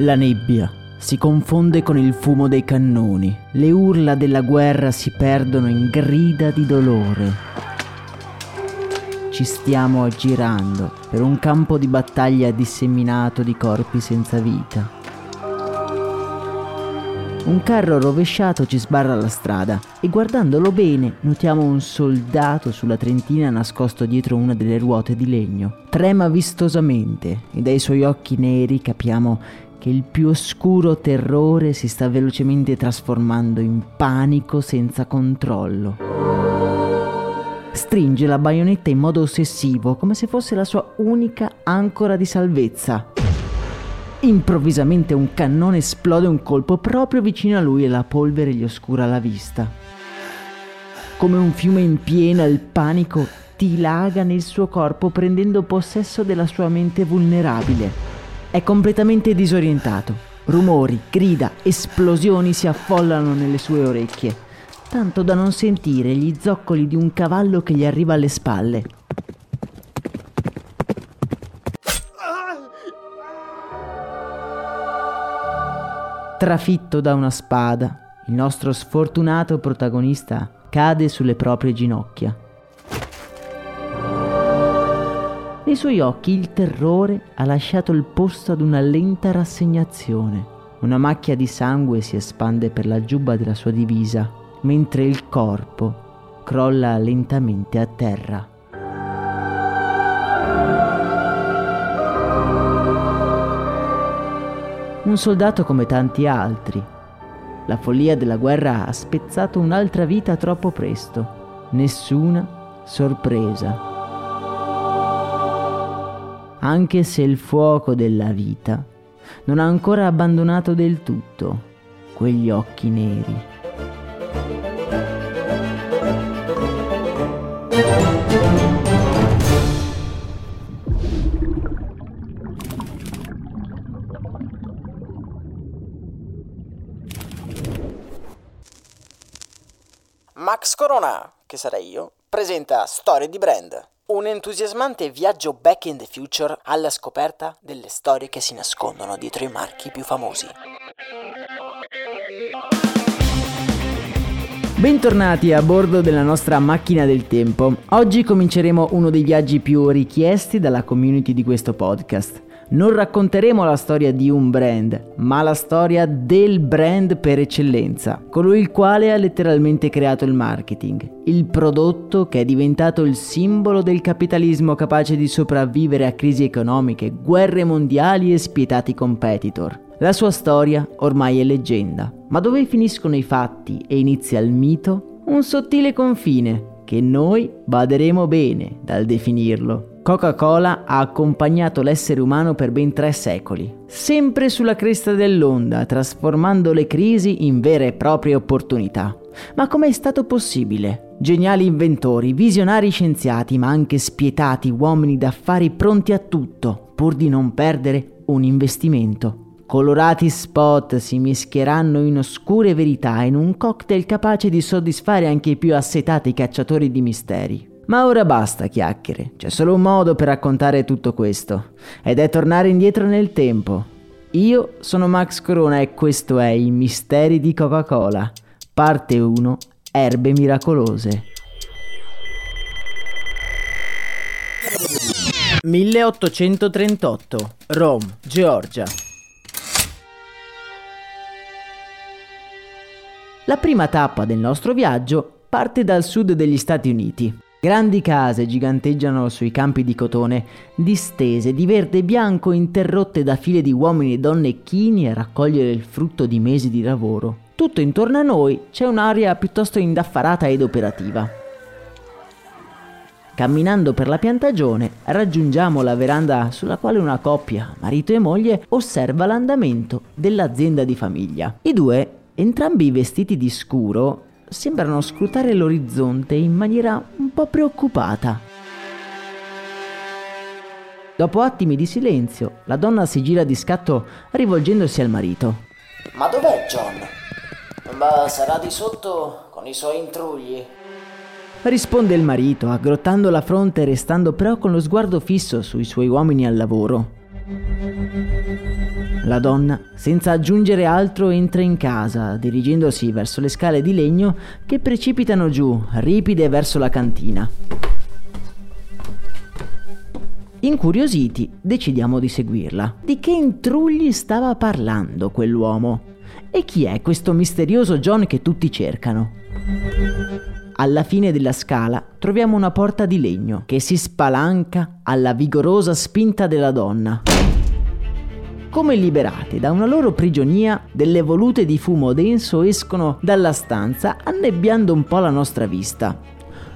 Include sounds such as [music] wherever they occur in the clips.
La nebbia si confonde con il fumo dei cannoni, le urla della guerra si perdono in grida di dolore. Ci stiamo aggirando per un campo di battaglia disseminato di corpi senza vita. Un carro rovesciato ci sbarra la strada e guardandolo bene notiamo un soldato sulla trentina nascosto dietro una delle ruote di legno. Trema vistosamente e dai suoi occhi neri capiamo che il più oscuro terrore si sta velocemente trasformando in panico senza controllo. Stringe la baionetta in modo ossessivo, come se fosse la sua unica ancora di salvezza. Improvvisamente un cannone esplode un colpo proprio vicino a lui e la polvere gli oscura la vista. Come un fiume in piena, il panico dilaga nel suo corpo prendendo possesso della sua mente vulnerabile. È completamente disorientato. Rumori, grida, esplosioni si affollano nelle sue orecchie, tanto da non sentire gli zoccoli di un cavallo che gli arriva alle spalle. Trafitto da una spada, il nostro sfortunato protagonista cade sulle proprie ginocchia. Nei suoi occhi il terrore ha lasciato il posto ad una lenta rassegnazione. Una macchia di sangue si espande per la giubba della sua divisa, mentre il corpo crolla lentamente a terra. Un soldato come tanti altri. La follia della guerra ha spezzato un'altra vita troppo presto. Nessuna sorpresa anche se il fuoco della vita non ha ancora abbandonato del tutto quegli occhi neri. Max Corona, che sarei io, presenta Storie di Brand. Un entusiasmante viaggio back in the future alla scoperta delle storie che si nascondono dietro i marchi più famosi. Bentornati a bordo della nostra macchina del tempo. Oggi cominceremo uno dei viaggi più richiesti dalla community di questo podcast non racconteremo la storia di un brand, ma la storia del brand per eccellenza, colui il quale ha letteralmente creato il marketing, il prodotto che è diventato il simbolo del capitalismo capace di sopravvivere a crisi economiche, guerre mondiali e spietati competitor. La sua storia ormai è leggenda, ma dove finiscono i fatti e inizia il mito? Un sottile confine che noi baderemo bene dal definirlo. Coca-Cola ha accompagnato l'essere umano per ben tre secoli, sempre sulla cresta dell'onda, trasformando le crisi in vere e proprie opportunità. Ma com'è stato possibile? Geniali inventori, visionari scienziati, ma anche spietati uomini d'affari pronti a tutto, pur di non perdere un investimento. Colorati spot si mischieranno in oscure verità in un cocktail capace di soddisfare anche i più assetati cacciatori di misteri. Ma ora basta chiacchiere, c'è solo un modo per raccontare tutto questo, ed è tornare indietro nel tempo. Io sono Max Corona e questo è I Misteri di Coca-Cola, parte 1, Erbe miracolose. 1838, Rome, Georgia. La prima tappa del nostro viaggio parte dal sud degli Stati Uniti. Grandi case giganteggiano sui campi di cotone, distese di verde e bianco, interrotte da file di uomini e donne chini a raccogliere il frutto di mesi di lavoro. Tutto intorno a noi c'è un'aria piuttosto indaffarata ed operativa. Camminando per la piantagione raggiungiamo la veranda sulla quale una coppia, marito e moglie, osserva l'andamento dell'azienda di famiglia. I due, entrambi vestiti di scuro, sembrano scrutare l'orizzonte in maniera un po' preoccupata. Dopo attimi di silenzio, la donna si gira di scatto rivolgendosi al marito. Ma dov'è John? Ma sarà di sotto con i suoi intrugli. Risponde il marito, aggrottando la fronte e restando però con lo sguardo fisso sui suoi uomini al lavoro. La donna, senza aggiungere altro, entra in casa, dirigendosi verso le scale di legno che precipitano giù, ripide verso la cantina. Incuriositi, decidiamo di seguirla. Di che intrugli stava parlando quell'uomo? E chi è questo misterioso John che tutti cercano? Alla fine della scala troviamo una porta di legno che si spalanca alla vigorosa spinta della donna. Come liberate da una loro prigionia, delle volute di fumo denso escono dalla stanza annebbiando un po' la nostra vista.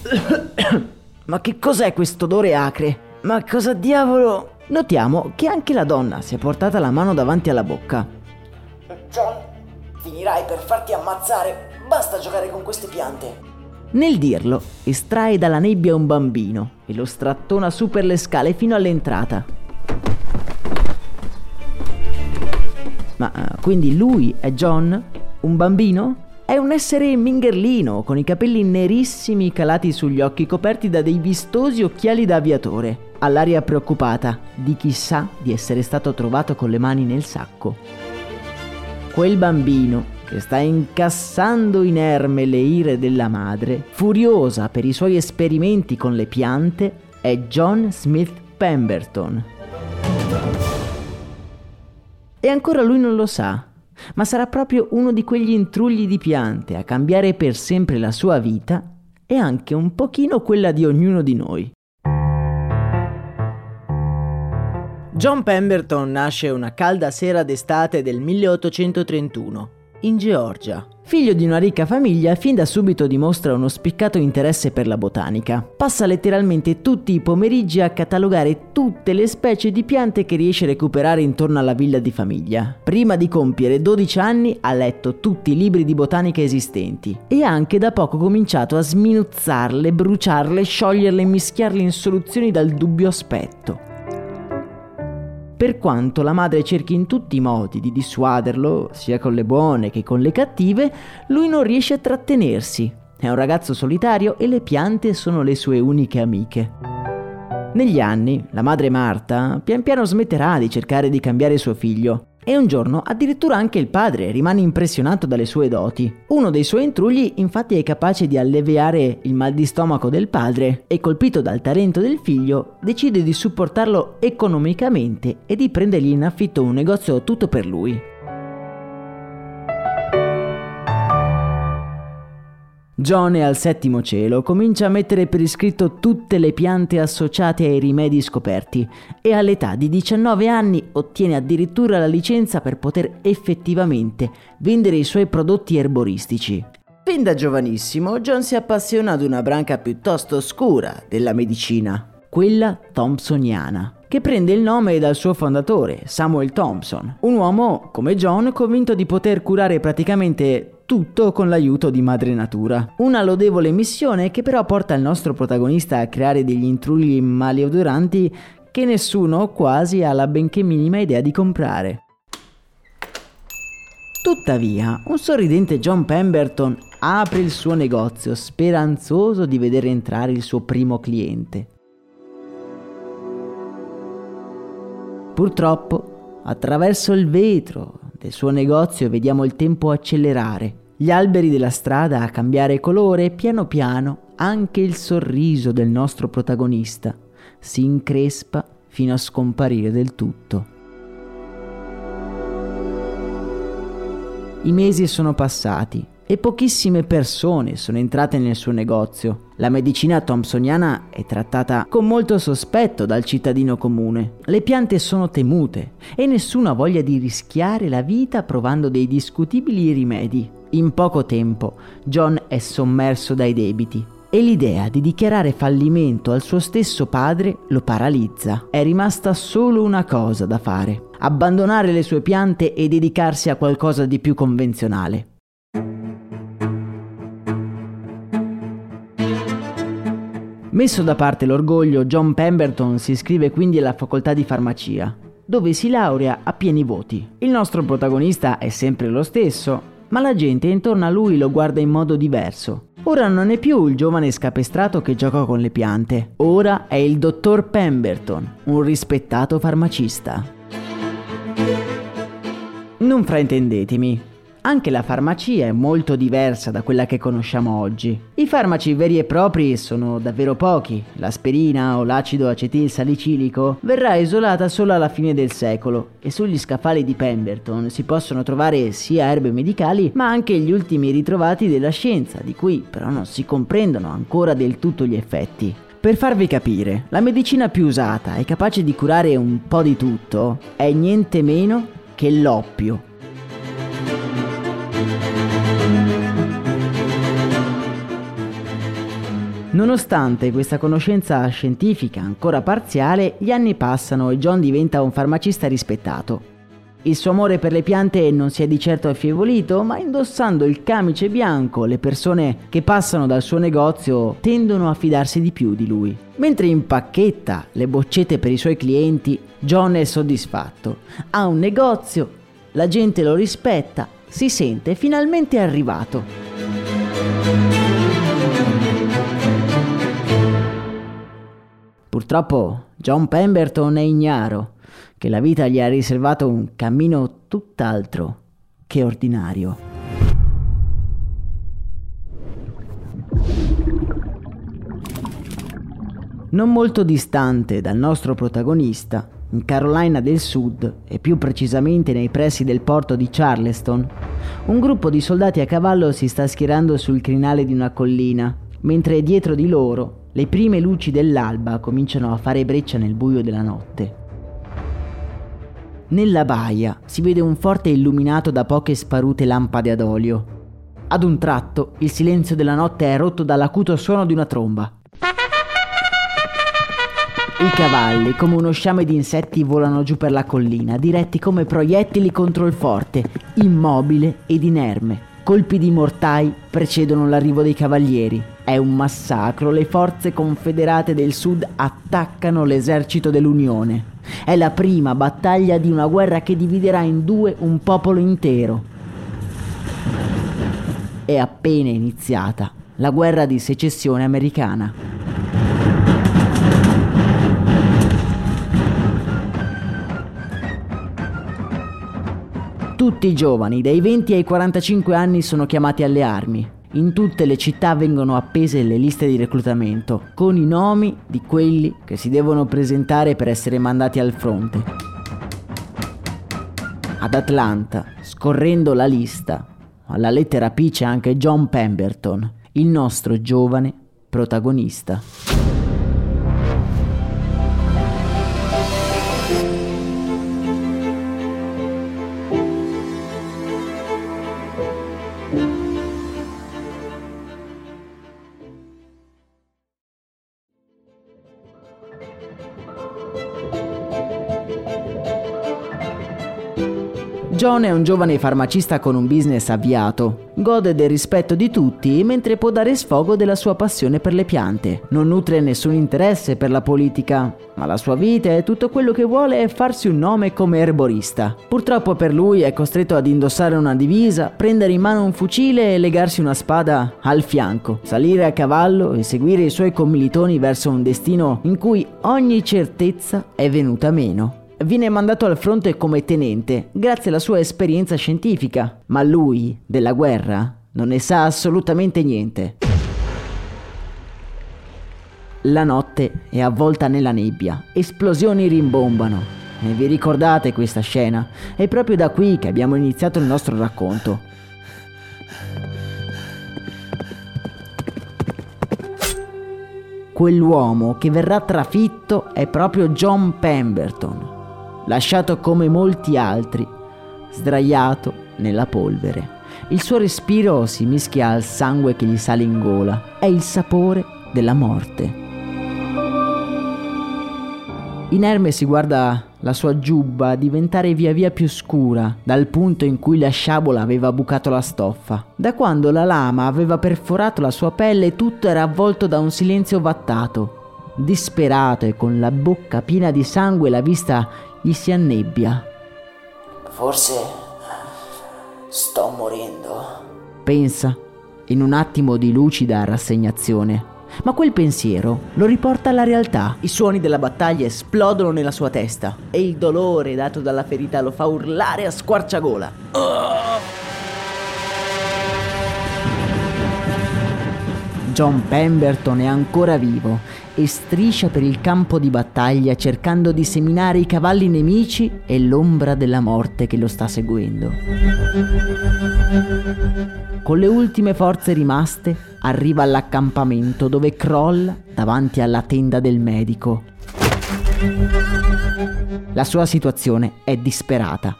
[coughs] Ma che cos'è questo odore acre? Ma cosa diavolo? Notiamo che anche la donna si è portata la mano davanti alla bocca. John, finirai per farti ammazzare. Basta giocare con queste piante. Nel dirlo, estrae dalla nebbia un bambino e lo strattona su per le scale fino all'entrata. Ma eh, quindi lui è John? Un bambino? È un essere mingherlino, con i capelli nerissimi calati sugli occhi coperti da dei vistosi occhiali da aviatore all'aria preoccupata di chi sa di essere stato trovato con le mani nel sacco. Quel bambino che sta incassando inerme le ire della madre, furiosa per i suoi esperimenti con le piante, è John Smith Pemberton. E ancora lui non lo sa, ma sarà proprio uno di quegli intrugli di piante a cambiare per sempre la sua vita e anche un pochino quella di ognuno di noi. John Pemberton nasce una calda sera d'estate del 1831 in Georgia. Figlio di una ricca famiglia, fin da subito dimostra uno spiccato interesse per la botanica. Passa letteralmente tutti i pomeriggi a catalogare tutte le specie di piante che riesce a recuperare intorno alla villa di famiglia. Prima di compiere 12 anni ha letto tutti i libri di botanica esistenti e ha anche da poco cominciato a sminuzzarle, bruciarle, scioglierle e mischiarle in soluzioni dal dubbio aspetto. Per quanto la madre cerchi in tutti i modi di dissuaderlo, sia con le buone che con le cattive, lui non riesce a trattenersi. È un ragazzo solitario e le piante sono le sue uniche amiche. Negli anni, la madre Marta pian piano smetterà di cercare di cambiare suo figlio e un giorno addirittura anche il padre rimane impressionato dalle sue doti. Uno dei suoi intrugli infatti è capace di alleviare il mal di stomaco del padre e colpito dal talento del figlio decide di supportarlo economicamente e di prendergli in affitto un negozio tutto per lui. John è al settimo cielo, comincia a mettere per iscritto tutte le piante associate ai rimedi scoperti e all'età di 19 anni ottiene addirittura la licenza per poter effettivamente vendere i suoi prodotti erboristici. Fin da giovanissimo John si appassiona ad una branca piuttosto oscura della medicina, quella thompsoniana che prende il nome dal suo fondatore, Samuel Thompson, un uomo come John convinto di poter curare praticamente tutto con l'aiuto di madre natura. Una lodevole missione che però porta il nostro protagonista a creare degli intrugli maleodoranti che nessuno quasi ha la benché minima idea di comprare. Tuttavia, un sorridente John Pemberton apre il suo negozio speranzoso di vedere entrare il suo primo cliente. Purtroppo, attraverso il vetro del suo negozio vediamo il tempo accelerare gli alberi della strada a cambiare colore e piano piano anche il sorriso del nostro protagonista si increspa fino a scomparire del tutto. I mesi sono passati e pochissime persone sono entrate nel suo negozio. La medicina thompsoniana è trattata con molto sospetto dal cittadino comune. Le piante sono temute e nessuno ha voglia di rischiare la vita provando dei discutibili rimedi. In poco tempo John è sommerso dai debiti e l'idea di dichiarare fallimento al suo stesso padre lo paralizza. È rimasta solo una cosa da fare, abbandonare le sue piante e dedicarsi a qualcosa di più convenzionale. Messo da parte l'orgoglio, John Pemberton si iscrive quindi alla facoltà di farmacia, dove si laurea a pieni voti. Il nostro protagonista è sempre lo stesso, ma la gente intorno a lui lo guarda in modo diverso. Ora non è più il giovane scapestrato che gioca con le piante, ora è il dottor Pemberton, un rispettato farmacista. Non fraintendetemi, anche la farmacia è molto diversa da quella che conosciamo oggi. I farmaci veri e propri sono davvero pochi. L'aspirina o l'acido acetilsalicilico verrà isolata solo alla fine del secolo e sugli scaffali di Pemberton si possono trovare sia erbe medicali ma anche gli ultimi ritrovati della scienza, di cui però non si comprendono ancora del tutto gli effetti. Per farvi capire, la medicina più usata e capace di curare un po' di tutto è niente meno che l'oppio Nonostante questa conoscenza scientifica ancora parziale, gli anni passano e John diventa un farmacista rispettato. Il suo amore per le piante non si è di certo affievolito, ma indossando il camice bianco, le persone che passano dal suo negozio tendono a fidarsi di più di lui. Mentre impacchetta le boccette per i suoi clienti, John è soddisfatto. Ha un negozio, la gente lo rispetta, si sente finalmente arrivato. Purtroppo John Pemberton è ignaro che la vita gli ha riservato un cammino tutt'altro che ordinario. Non molto distante dal nostro protagonista, in Carolina del Sud e più precisamente nei pressi del porto di Charleston, un gruppo di soldati a cavallo si sta schierando sul crinale di una collina, mentre dietro di loro le prime luci dell'alba cominciano a fare breccia nel buio della notte. Nella baia si vede un forte illuminato da poche sparute lampade ad olio. Ad un tratto il silenzio della notte è rotto dall'acuto suono di una tromba. I cavalli, come uno sciame di insetti, volano giù per la collina, diretti come proiettili contro il forte, immobile ed inerme. Colpi di mortai precedono l'arrivo dei cavalieri. È un massacro, le forze confederate del Sud attaccano l'esercito dell'Unione. È la prima battaglia di una guerra che dividerà in due un popolo intero. È appena iniziata la guerra di secessione americana. Tutti i giovani, dai 20 ai 45 anni, sono chiamati alle armi. In tutte le città vengono appese le liste di reclutamento, con i nomi di quelli che si devono presentare per essere mandati al fronte. Ad Atlanta, scorrendo la lista, alla lettera P c'è anche John Pemberton, il nostro giovane protagonista. John è un giovane farmacista con un business avviato. Gode del rispetto di tutti mentre può dare sfogo della sua passione per le piante. Non nutre nessun interesse per la politica, ma la sua vita e tutto quello che vuole è farsi un nome come erborista. Purtroppo per lui è costretto ad indossare una divisa, prendere in mano un fucile e legarsi una spada al fianco, salire a cavallo e seguire i suoi commilitoni verso un destino in cui ogni certezza è venuta meno viene mandato al fronte come tenente grazie alla sua esperienza scientifica, ma lui della guerra non ne sa assolutamente niente. La notte è avvolta nella nebbia, esplosioni rimbombano. E vi ricordate questa scena? È proprio da qui che abbiamo iniziato il nostro racconto. Quell'uomo che verrà trafitto è proprio John Pemberton, lasciato come molti altri, sdraiato nella polvere. Il suo respiro si mischia al sangue che gli sale in gola. È il sapore della morte. Inerme si guarda la sua giubba diventare via via più scura dal punto in cui la sciabola aveva bucato la stoffa. Da quando la lama aveva perforato la sua pelle tutto era avvolto da un silenzio vattato. Disperato e con la bocca piena di sangue la vista gli si annebbia. Forse sto morendo. Pensa, in un attimo di lucida rassegnazione. Ma quel pensiero lo riporta alla realtà. I suoni della battaglia esplodono nella sua testa e il dolore dato dalla ferita lo fa urlare a squarciagola. John Pemberton è ancora vivo e striscia per il campo di battaglia cercando di seminare i cavalli nemici e l'ombra della morte che lo sta seguendo. Con le ultime forze rimaste arriva all'accampamento dove crolla davanti alla tenda del medico. La sua situazione è disperata.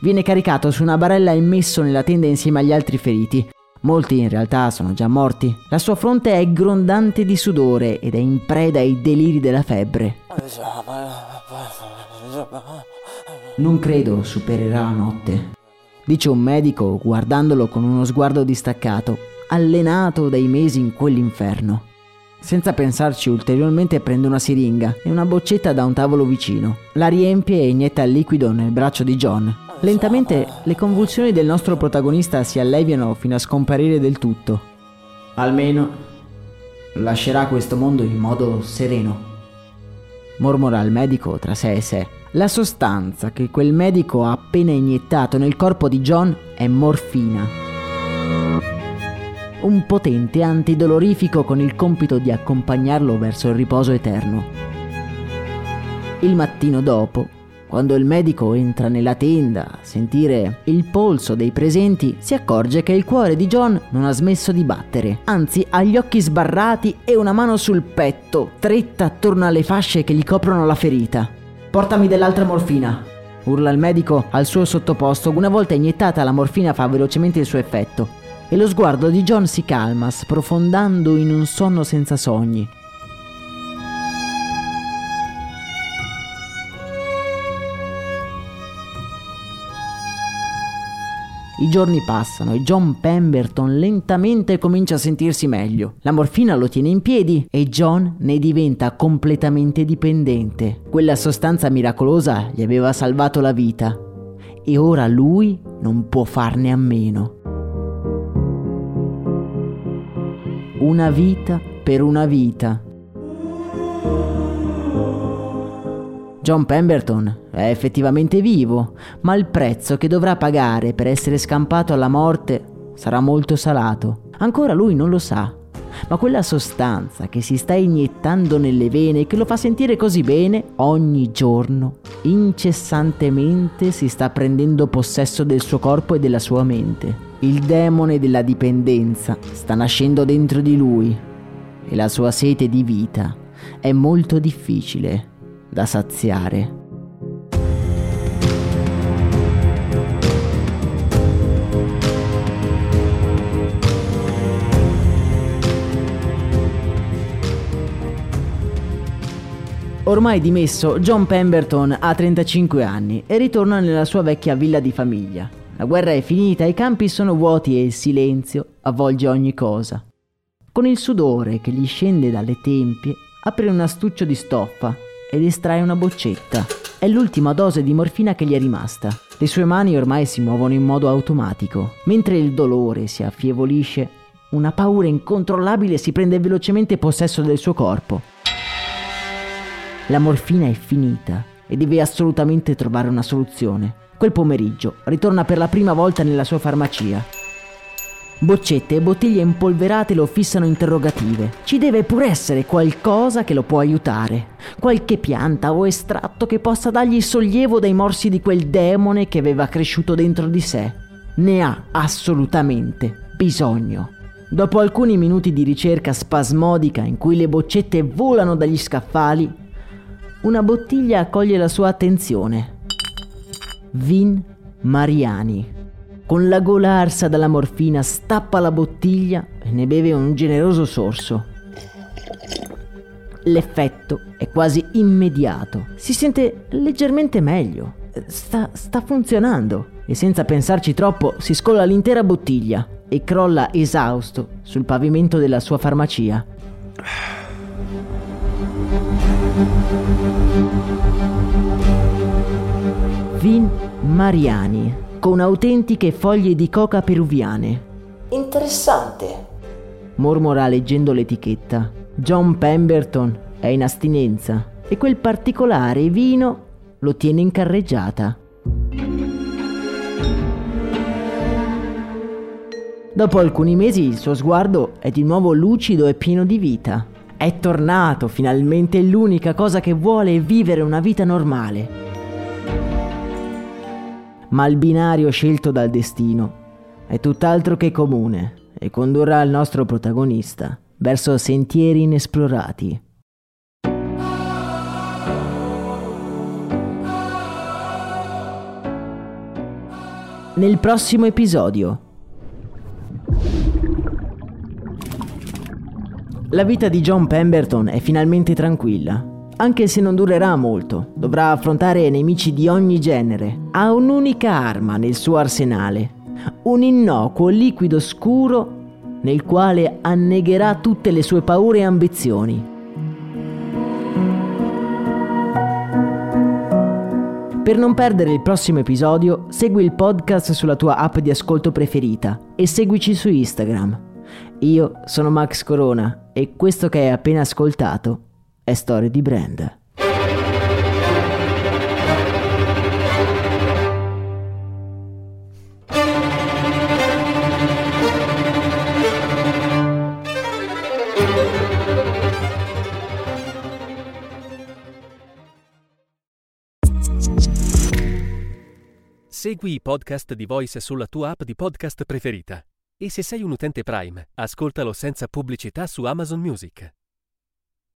Viene caricato su una barella e messo nella tenda insieme agli altri feriti. Molti in realtà sono già morti. La sua fronte è grondante di sudore ed è in preda ai deliri della febbre. Non credo supererà la notte, dice un medico guardandolo con uno sguardo distaccato, allenato dai mesi in quell'inferno. Senza pensarci ulteriormente prende una siringa e una boccetta da un tavolo vicino. La riempie e inietta il liquido nel braccio di John. Lentamente le convulsioni del nostro protagonista si alleviano fino a scomparire del tutto. Almeno lascerà questo mondo in modo sereno. Mormora il medico tra sé e sé. La sostanza che quel medico ha appena iniettato nel corpo di John è morfina. Un potente antidolorifico con il compito di accompagnarlo verso il riposo eterno. Il mattino dopo, quando il medico entra nella tenda a sentire il polso dei presenti, si accorge che il cuore di John non ha smesso di battere, anzi ha gli occhi sbarrati e una mano sul petto, stretta attorno alle fasce che gli coprono la ferita. Portami dell'altra morfina, urla il medico al suo sottoposto. Una volta iniettata la morfina fa velocemente il suo effetto e lo sguardo di John si calma, sprofondando in un sonno senza sogni. I giorni passano e John Pemberton lentamente comincia a sentirsi meglio. La morfina lo tiene in piedi e John ne diventa completamente dipendente. Quella sostanza miracolosa gli aveva salvato la vita e ora lui non può farne a meno. Una vita per una vita. John Pemberton è effettivamente vivo, ma il prezzo che dovrà pagare per essere scampato alla morte sarà molto salato. Ancora lui non lo sa, ma quella sostanza che si sta iniettando nelle vene e che lo fa sentire così bene, ogni giorno, incessantemente si sta prendendo possesso del suo corpo e della sua mente. Il demone della dipendenza sta nascendo dentro di lui e la sua sete di vita è molto difficile da saziare. Ormai dimesso, John Pemberton ha 35 anni e ritorna nella sua vecchia villa di famiglia. La guerra è finita, i campi sono vuoti e il silenzio avvolge ogni cosa. Con il sudore che gli scende dalle tempie, apre un astuccio di stoffa ed estrae una boccetta. È l'ultima dose di morfina che gli è rimasta. Le sue mani ormai si muovono in modo automatico. Mentre il dolore si affievolisce, una paura incontrollabile si prende velocemente possesso del suo corpo. La morfina è finita e deve assolutamente trovare una soluzione. Quel pomeriggio ritorna per la prima volta nella sua farmacia. Boccette e bottiglie impolverate lo fissano interrogative. Ci deve pur essere qualcosa che lo può aiutare. Qualche pianta o estratto che possa dargli sollievo dai morsi di quel demone che aveva cresciuto dentro di sé. Ne ha assolutamente bisogno. Dopo alcuni minuti di ricerca spasmodica in cui le boccette volano dagli scaffali, una bottiglia accoglie la sua attenzione. Vin Mariani. Con la gola arsa dalla morfina stappa la bottiglia e ne beve un generoso sorso. L'effetto è quasi immediato. Si sente leggermente meglio. Sta, sta funzionando. E senza pensarci troppo si scola l'intera bottiglia e crolla esausto sul pavimento della sua farmacia. Vin Mariani, con autentiche foglie di coca peruviane. Interessante. Mormora leggendo l'etichetta. John Pemberton è in astinenza e quel particolare vino lo tiene in carreggiata. Dopo alcuni mesi il suo sguardo è di nuovo lucido e pieno di vita. È tornato finalmente l'unica cosa che vuole è vivere una vita normale. Ma il binario scelto dal destino è tutt'altro che comune e condurrà il nostro protagonista verso sentieri inesplorati. Nel prossimo episodio. La vita di John Pemberton è finalmente tranquilla, anche se non durerà molto. Dovrà affrontare nemici di ogni genere. Ha un'unica arma nel suo arsenale, un innocuo liquido scuro nel quale annegherà tutte le sue paure e ambizioni. Per non perdere il prossimo episodio, segui il podcast sulla tua app di ascolto preferita e seguici su Instagram. Io sono Max Corona e questo che hai appena ascoltato è Storie di Brand. Segui i podcast di Voice sulla tua app di podcast preferita. E se sei un utente Prime, ascoltalo senza pubblicità su Amazon Music.